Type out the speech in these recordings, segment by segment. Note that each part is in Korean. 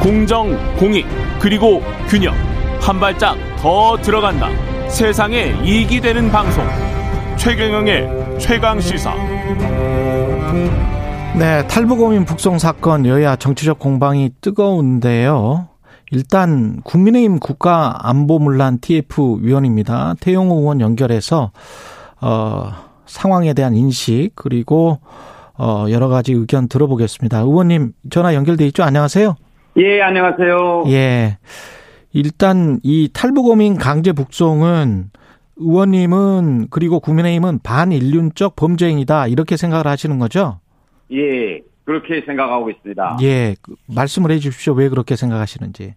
공정, 공익, 그리고 균형. 한 발짝 더 들어간다. 세상에 이익이 되는 방송. 최경영의 최강 시사. 네, 탈북어민 북송 사건 여야 정치적 공방이 뜨거운데요. 일단 국민의힘 국가안보문란 TF 위원입니다. 태용호 의원 연결해서 어, 상황에 대한 인식 그리고 어, 여러 가지 의견 들어보겠습니다. 의원님 전화 연결돼 있죠? 안녕하세요. 예, 안녕하세요. 예. 일단 이 탈북어민 강제 북송은 의원님은 그리고 국민의힘은 반인륜적 범죄 행위다 이렇게 생각을 하시는 거죠? 예, 그렇게 생각하고 있습니다. 예, 말씀을 해주십시오. 왜 그렇게 생각하시는지.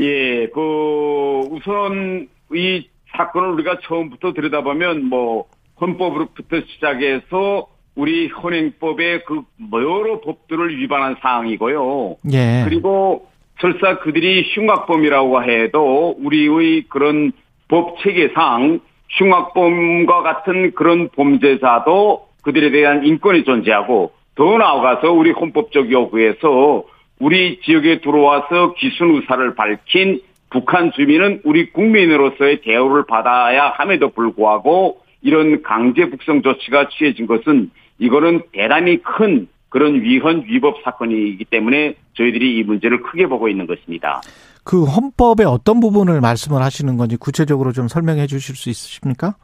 예, 그 우선 이 사건을 우리가 처음부터 들여다보면 뭐 헌법으로부터 시작해서 우리 현행법의 그 여러 법들을 위반한 사항이고요. 예. 그리고 설사 그들이 흉악범이라고 해도 우리의 그런 법 체계상 흉악범과 같은 그런 범죄자도 그들에 대한 인권이 존재하고 더 나아가서 우리 헌법적 요구에서 우리 지역에 들어와서 기순 의사를 밝힌 북한 주민은 우리 국민으로서의 대우를 받아야 함에도 불구하고 이런 강제 북송 조치가 취해진 것은 이거는 대단히 큰 그런 위헌 위법 사건이기 때문에 저희들이 이 문제를 크게 보고 있는 것입니다. 그 헌법의 어떤 부분을 말씀을 하시는 건지 구체적으로 좀 설명해 주실 수 있으십니까?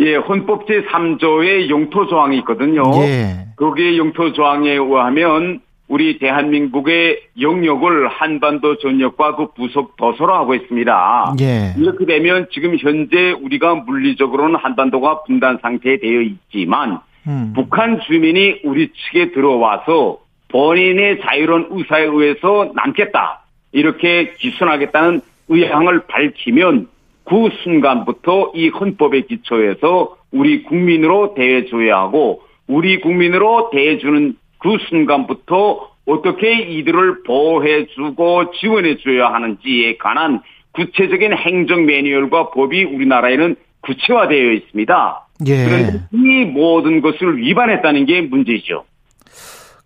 예, 헌법 제3조의 용토 조항이 있거든요. 예. 거기에 용토 조항에 의하면 우리 대한민국의 영역을 한반도 전역과 그 부속 도서로 하고 있습니다. 예. 이렇게 되면 지금 현재 우리가 물리적으로는 한반도가 분단 상태에 되어 있지만 음. 북한 주민이 우리 측에 들어와서 본인의 자유로운 의사에 의해서 남겠다. 이렇게 기순하겠다는 의향을 밝히면 그 순간부터 이 헌법의 기초에서 우리 국민으로 대해줘야 하고 우리 국민으로 대해주는 그 순간부터 어떻게 이들을 보호해주고 지원해줘야 하는지에 관한 구체적인 행정 매뉴얼과 법이 우리나라에는 구체화되어 있습니다. 예. 그런데 이 모든 것을 위반했다는 게 문제죠.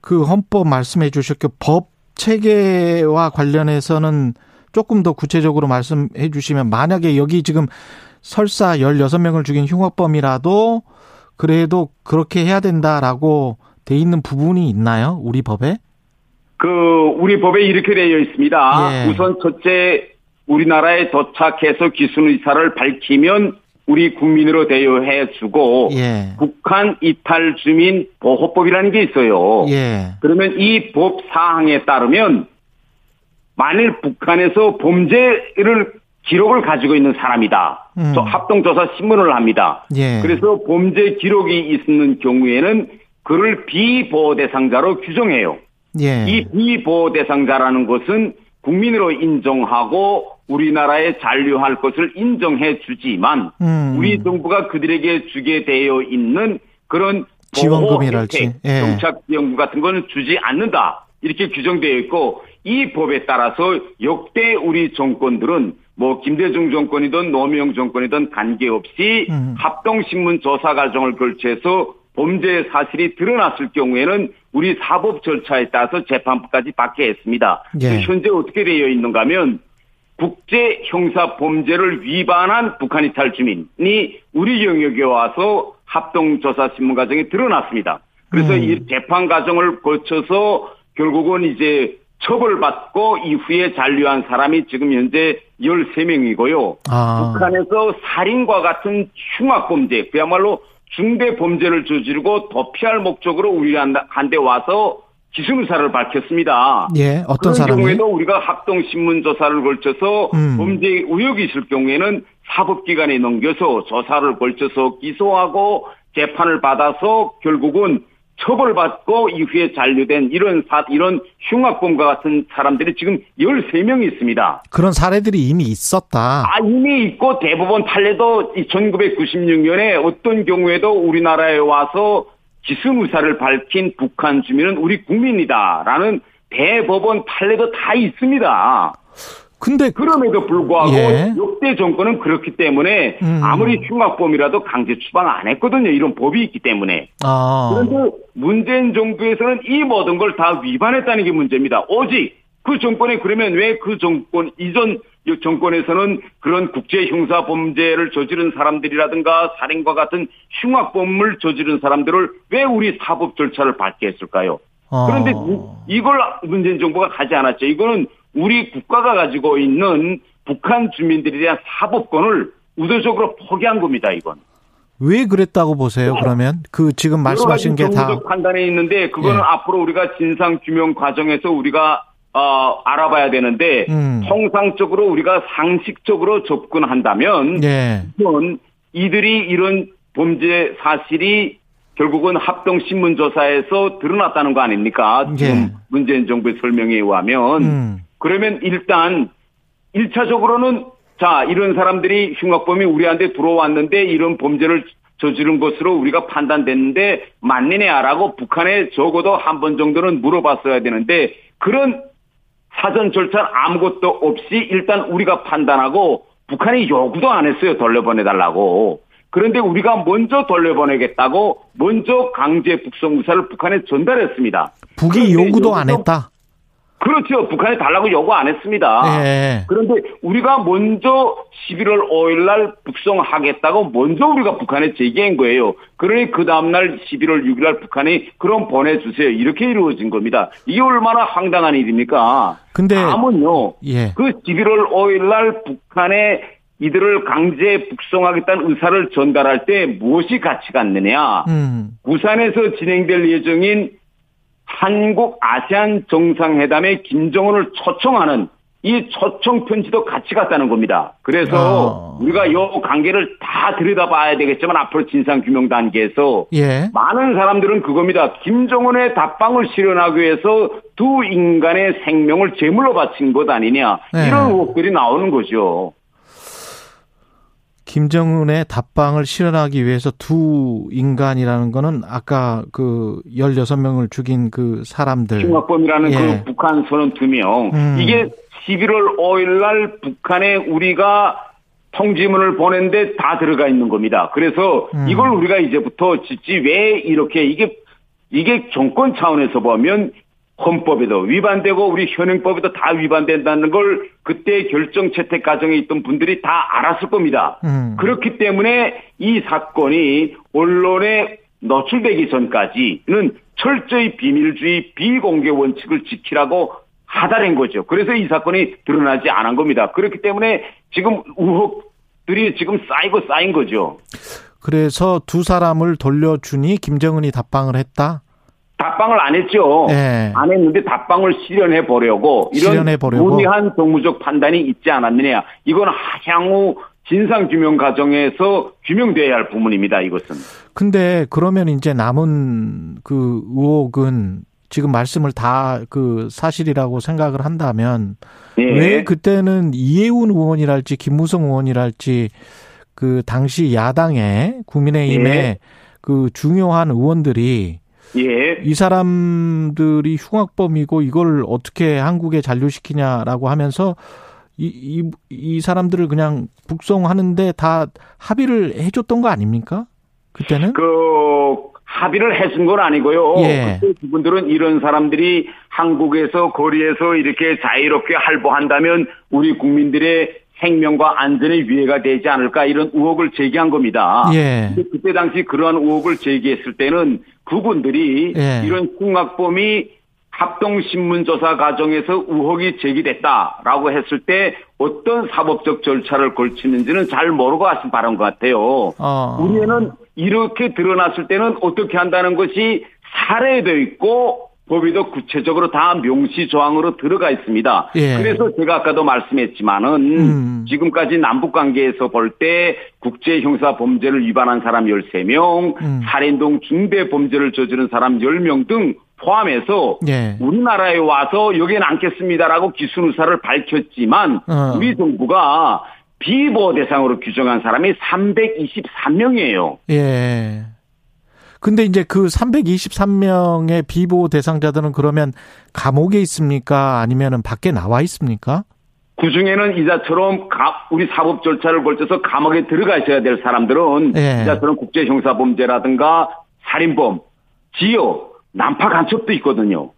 그 헌법 말씀해 주셨고 법 체계와 관련해서는 조금 더 구체적으로 말씀해 주시면 만약에 여기 지금 설사 16명을 죽인 흉악범이라도 그래도 그렇게 해야 된다라고 돼 있는 부분이 있나요? 우리 법에? 그 우리 법에 이렇게 되어 있습니다. 예. 우선 첫째 우리나라에 도착해서 기순 의사를 밝히면 우리 국민으로 대여해 주고 예. 북한 이탈 주민 보호법이라는 게 있어요. 예. 그러면 이 법 사항에 따르면 만일 북한에서 범죄를 기록을 가지고 있는 사람이다. 음. 저 합동조사 신문을 합니다. 예. 그래서 범죄 기록이 있는 경우에는 그를 비보호 대상자로 규정해요. 예. 이 비보호 대상자라는 것은 국민으로 인정하고 우리나라에 잔류할 것을 인정해 주지만 음. 우리 정부가 그들에게 주게 되어 있는 그런 지원금이랄지. 예. 정착 지원금 같은 거는 주지 않는다. 이렇게 규정되어 있고 이 법에 따라서 역대 우리 정권들은 뭐 김대중 정권이든 노무현 정권이든 관계없이 음. 합동신문 조사 과정을 걸쳐서 범죄 사실이 드러났을 경우에는 우리 사법 절차에 따라서 재판부까지 받게 했습니다. 예. 현재 어떻게 되어 있는가 하면 국제 형사 범죄를 위반한 북한 이 탈 주민이 우리 영역에 와서 합동 조사 신문 과정에 드러났습니다. 그래서 음. 이 재판 과정을 거쳐서 결국은 이제 처벌받고 이후에 잔류한 사람이 지금 현재 13명이고요. 아. 북한에서 살인과 같은 흉악범죄, 그야말로 중대 범죄를 저지르고 도피할 목적으로 우리 한데 와서 기승사를 밝혔습니다. 예. 어떤 그런 사람이? 경우에도 우리가 합동 신문 조사를 걸쳐서 음. 범죄 의혹이 있을 경우에는 사법기관에 넘겨서 조사를 걸쳐서 기소하고 재판을 받아서 결국은 처벌받고 이후에 잔류된 이런 사, 이런 흉악범과 같은 사람들이 지금 13명이 있습니다. 그런 사례들이 이미 있었다. 아, 이미 있고 대법원 판례도 1996년에 어떤 경우에도 우리나라에 와서 기승 의사를 밝힌 북한 주민은 우리 국민이다라는 대법원 판례도 다 있습니다. 근데 그럼에도 불구하고 예. 역대 정권은 그렇기 때문에 음. 아무리 흉악범이라도 강제 추방 안 했거든요. 이런 법이 있기 때문에. 아. 그런데 문재인 정부에서는 이 모든 걸 다 위반했다는 게 문제입니다. 오직 그 정권에 그러면 왜 그 정권 이전 정권에서는 그런 국제 형사 범죄를 저지른 사람들이라든가 살인과 같은 흉악범을 저지른 사람들을 왜 우리 사법 절차를 밟게 했을까요? 어. 그런데 이걸 문재인 정부가 하지 않았죠. 이거는 우리 국가가 가지고 있는 북한 주민들에 대한 사법권을 의도적으로 포기한 겁니다. 이건. 왜 그랬다고 보세요? 그러면 그 지금 말씀하신 게 다 판단에 있는데 그거는 예. 앞으로 우리가 진상 규명 과정에서 우리가 어, 알아봐야 되는데 음. 통상적으로 우리가 상식적으로 접근한다면 예. 이건 이들이 이런 범죄 사실이 결국은 합동 신문 조사에서 드러났다는 거 아닙니까? 지금 예. 문재인 정부의 설명에 의하면 음. 그러면 일단 1차적으로는 자, 이런 사람들이 흉악범이 우리한테 들어왔는데 이런 범죄를 저지른 것으로 우리가 판단됐는데 맞느냐라고 북한에 적어도 한 번 정도는 물어봤어야 되는데 그런 사전 절차 아무것도 없이 일단 우리가 판단하고 북한이 요구도 안 했어요. 돌려보내달라고. 그런데 우리가 먼저 돌려보내겠다고 먼저 강제 북송 의사를 북한에 전달했습니다. 북이 요구도 안 했다. 그렇죠. 북한에 달라고 요구 안 했습니다. 예. 그런데 우리가 먼저 11월 5일 날 북송하겠다고 먼저 우리가 북한에 제기한 거예요. 그러니 그 다음날 11월 6일 날 북한이 그럼 보내주세요. 이렇게 이루어진 겁니다. 이게 얼마나 황당한 일입니까? 근데 다음은요. 예. 그 11월 5일 날 북한에 이들을 강제 북송하겠다는 의사를 전달할 때 무엇이 같이 갔느냐. 음. 부산에서 진행될 예정인 한국 아세안 정상회담에 김정은을 초청하는 이 초청 편지도 같이 갔다는 겁니다. 그래서 어. 우리가 이 관계를 다 들여다봐야 되겠지만 앞으로 진상 규명 단계에서 예. 많은 사람들은 그겁니다. 김정은의 답방을 실현하기 위해서 두 인간의 생명을 제물로 바친 것 아니냐 네. 이런 의혹들이 나오는 거죠. 김정은의 답방을 실현하기 위해서 두 인간이라는 거는 아까 그 16명을 죽인 그 사람들. 흉악범이라는 예. 그 북한 선원 두 명. 음. 이게 11월 5일 날 북한에 우리가 통지문을 보낸데 다 들어가 있는 겁니다. 그래서 음. 이걸 우리가 이제부터 짓지 왜 이렇게 이게 이게 정권 차원에서 보면 헌법에도 위반되고 우리 현행법에도 다 위반된다는 걸 그때 결정 채택 과정에 있던 분들이 다 알았을 겁니다. 음. 그렇기 때문에 이 사건이 언론에 노출되기 전까지는 철저히 비밀주의 비공개 원칙을 지키라고 하달한 거죠. 그래서 이 사건이 드러나지 않은 겁니다. 그렇기 때문에 지금 의혹들이 지금 쌓이고 쌓인 거죠. 그래서 두 사람을 돌려주니 김정은이 답방을 했다. 답방을 안 했죠. 예. 안 했는데 답방을 실현해 보려고 이런 실현해 보려고. 무리한 정무적 판단이 있지 않았느냐. 이건 향후 진상 규명 과정에서 규명돼야 할 부분입니다. 이것은. 근데 그러면 이제 남은 그 의혹은 지금 말씀을 다 그 사실이라고 생각을 한다면 예. 왜 그때는 이해운 의원이랄지 김무성 의원이랄지 그 당시 야당의 국민의힘의 예. 그 중요한 의원들이 예. 이 사람들이 흉악범이고 이걸 어떻게 한국에 잔류시키냐라고 하면서 이, 이, 이 사람들을 그냥 북송하는데 다 합의를 해줬던 거 아닙니까? 그때는? 그 합의를 해준 건 아니고요. 예. 그때 그분들은 이런 사람들이 한국에서 거리에서 이렇게 자유롭게 할보한다면 우리 국민들의 생명과 안전에 위해가 되지 않을까 이런 의혹을 제기한 겁니다. 예. 그때 당시 그러한 의혹을 제기했을 때는 그분들이 예. 이런 흉악범이 합동신문조사 과정에서 의혹이 제기됐다라고 했을 때 어떤 사법적 절차를 걸치는지는 잘 모르고 하신 바른 것 같아요. 어. 우리는 이렇게 드러났을 때는 어떻게 한다는 것이 사례도 있고 법에도 구체적으로 다 명시 조항으로 들어가 있습니다. 예. 그래서 제가 아까도 말씀했지만은 음. 지금까지 남북 관계에서 볼 때 국제 형사 범죄를 위반한 사람 13명, 음. 살인 등 중대 범죄를 저지른 사람 10명 등 포함해서 예. 우리나라에 와서 여기에 남겠습니다라고 기순 의사를 밝혔지만 어. 우리 정부가 비보호 대상으로 규정한 사람이 323명이에요. 예. 근데 이제 그 323명의 비보호 대상자들은 그러면 감옥에 있습니까? 아니면은 밖에 나와 있습니까? 그 중에는 이자처럼 가- 우리 사법 절차를 걸쳐서 감옥에 들어가 있어야 될 사람들은 예. 이자처럼 국제 형사 범죄라든가 살인범, 지역, 난파 간첩도 있거든요.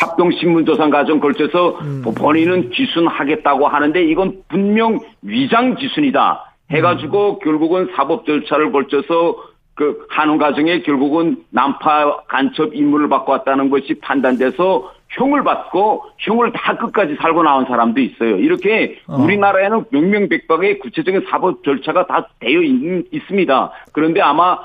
합동 신문 조사 과정 걸쳐서 음. 본인은 기순하겠다고 하는데 이건 분명 위장 기순이다. 해가지고 음. 결국은 사법 절차를 걸쳐서 그 하는 과정에 결국은 난파 간첩 임무를 받고 왔다는 것이 판단돼서 형을 받고 형을 다 끝까지 살고 나온 사람도 있어요. 이렇게 어. 우리나라에는 명명백박의 구체적인 사법 절차가 다 되어 있, 있습니다. 그런데 아마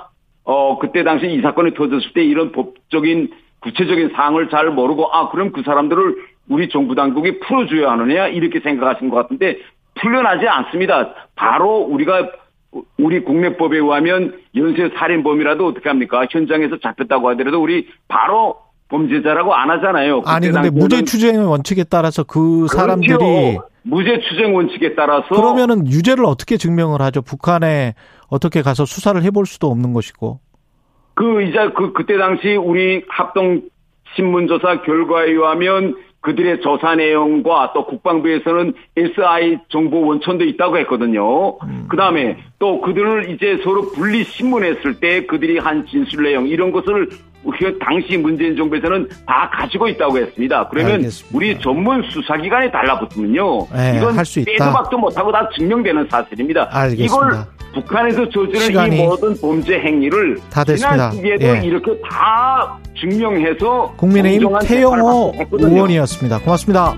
어 그때 당시 이 사건이 터졌을 때 이런 법적인 구체적인 사항을 잘 모르고 아 그럼 그 사람들을 우리 정부 당국이 풀어줘야 하느냐 이렇게 생각하신 것 같은데 풀려나지 않습니다. 바로 우리가 우리 국내법에 의하면 연쇄 살인범이라도 어떻게 합니까? 현장에서 잡혔다고 하더라도 우리 바로 범죄자라고 안 하잖아요. 아니 근데 무죄 추정 원칙에 따라서 그 그렇죠. 사람들이 무죄 추정 원칙에 따라서 그러면은 유죄를 어떻게 증명을 하죠? 북한에 어떻게 가서 수사를 해볼 수도 없는 것이고. 그 이제 그 그때 당시 우리 합동 신문조사 결과에 의하면 그들의 조사 내용과 또 국방부에서는 SI 정보 원천도 있다고 했거든요. 음. 그 다음에 또 그들을 이제 서로 분리 신문했을 때 그들이 한 진술 내용 이런 것을 당시 문재인 정부에서는 다 가지고 있다고 했습니다. 그러면 알겠습니다. 우리 전문 수사기관에 달라붙으면요. 네, 이건 빼도 박도 못하고 다 증명되는 사실입니다. 알겠습니다. 이걸 북한에서 저지른 이 모든 범죄 행위를. 지난 시기에도 예. 이렇게 다 증명해서 국민의힘 태영호 의원이었습니다. 고맙습니다.